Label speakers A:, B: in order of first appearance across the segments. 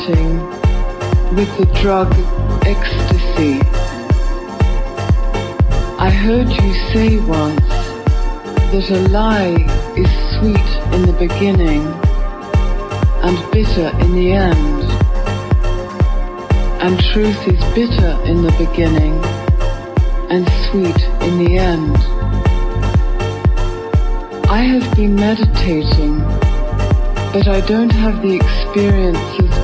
A: experimenting with the drug ecstasy. I heard you say once that a lie is sweet in the beginning and bitter in the end, and truth is bitter in the beginning and sweet in the end. I have been meditating, but I don't have the experiences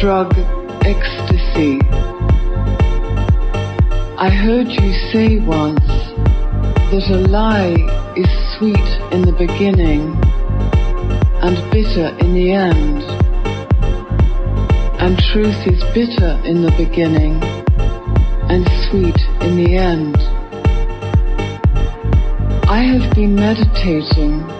A: Drug ecstasy. I heard you say once that a lie is sweet in the beginning and bitter in the end, and truth is bitter in the beginning and sweet in the end. I have been meditating,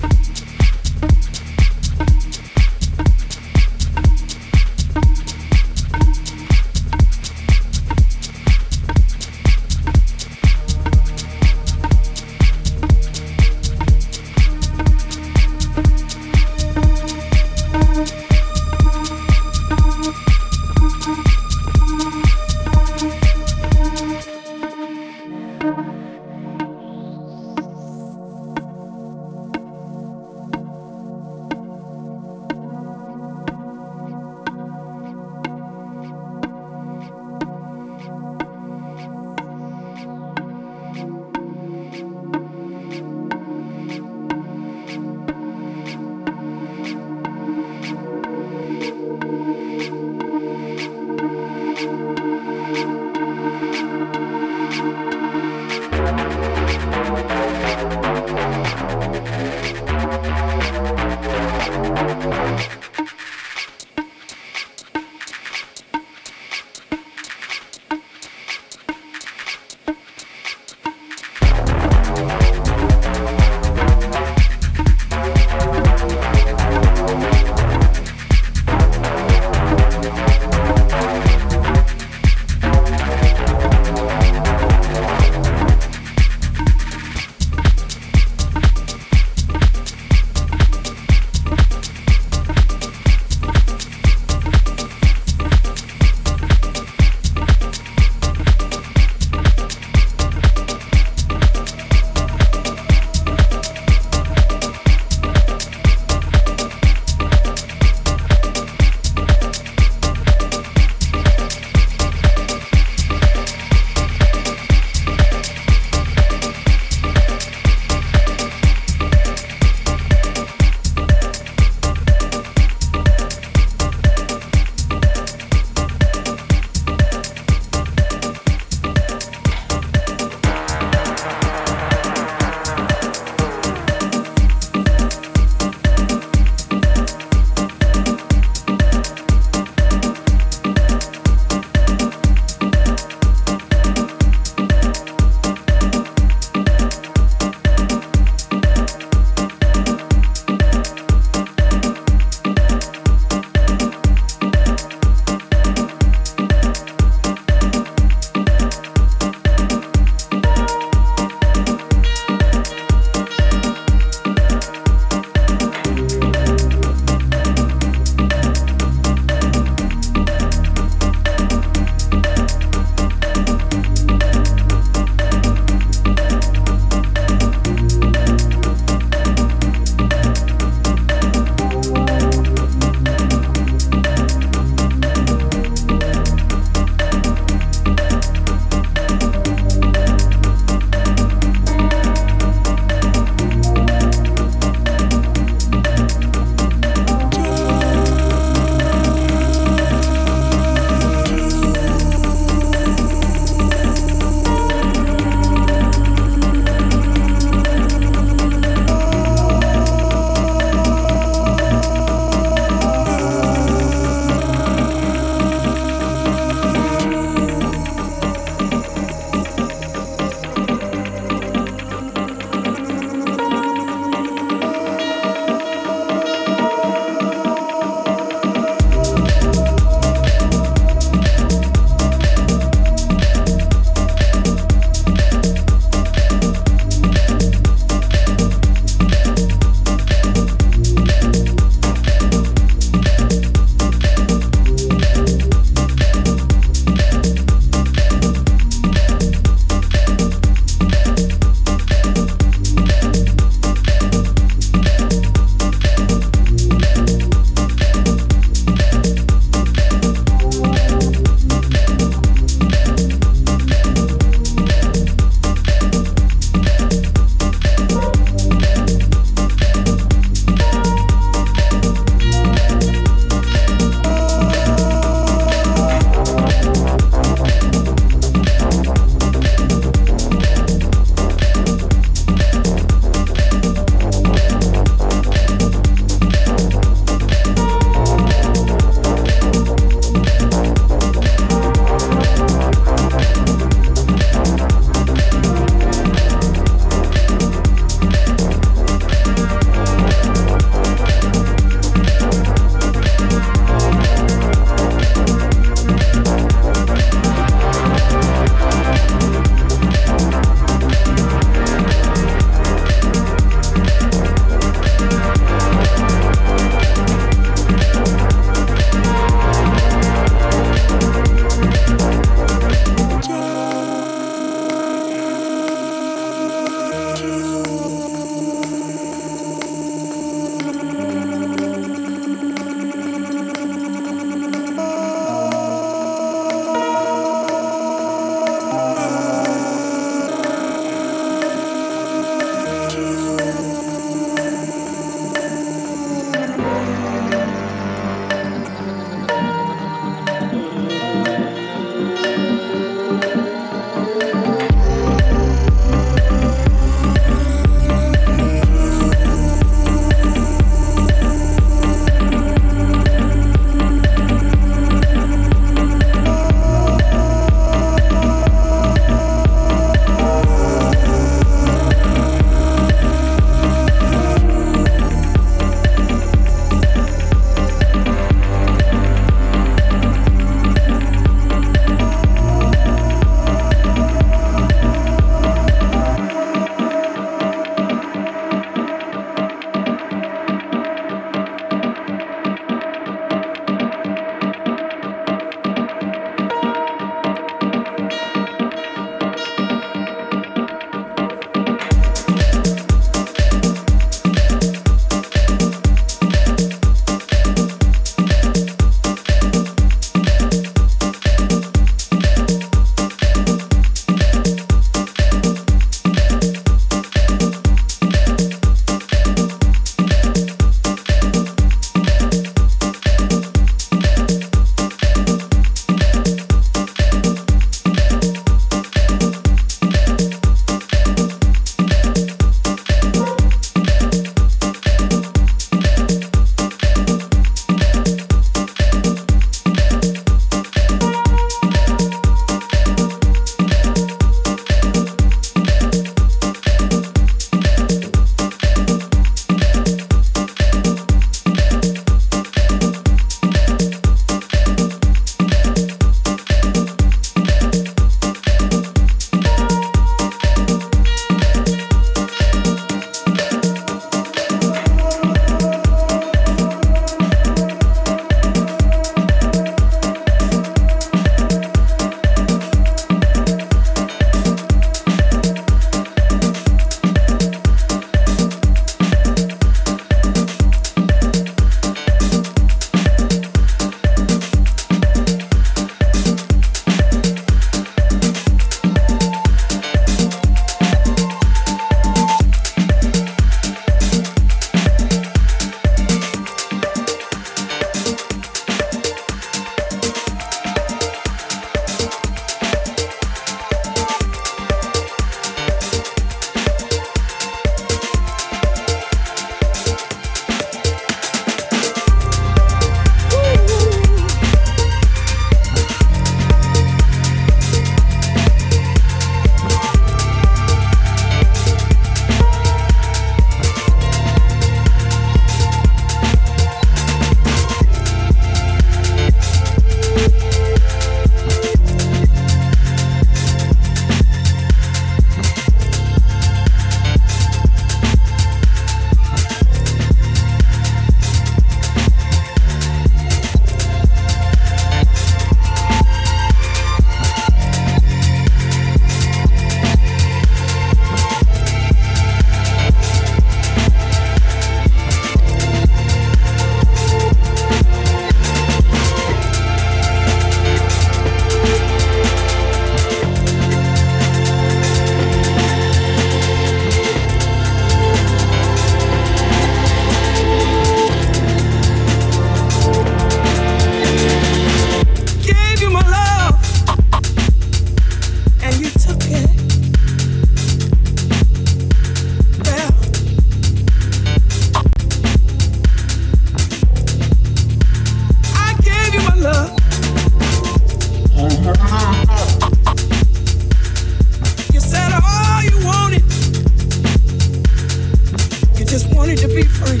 B: Just wanted to be free.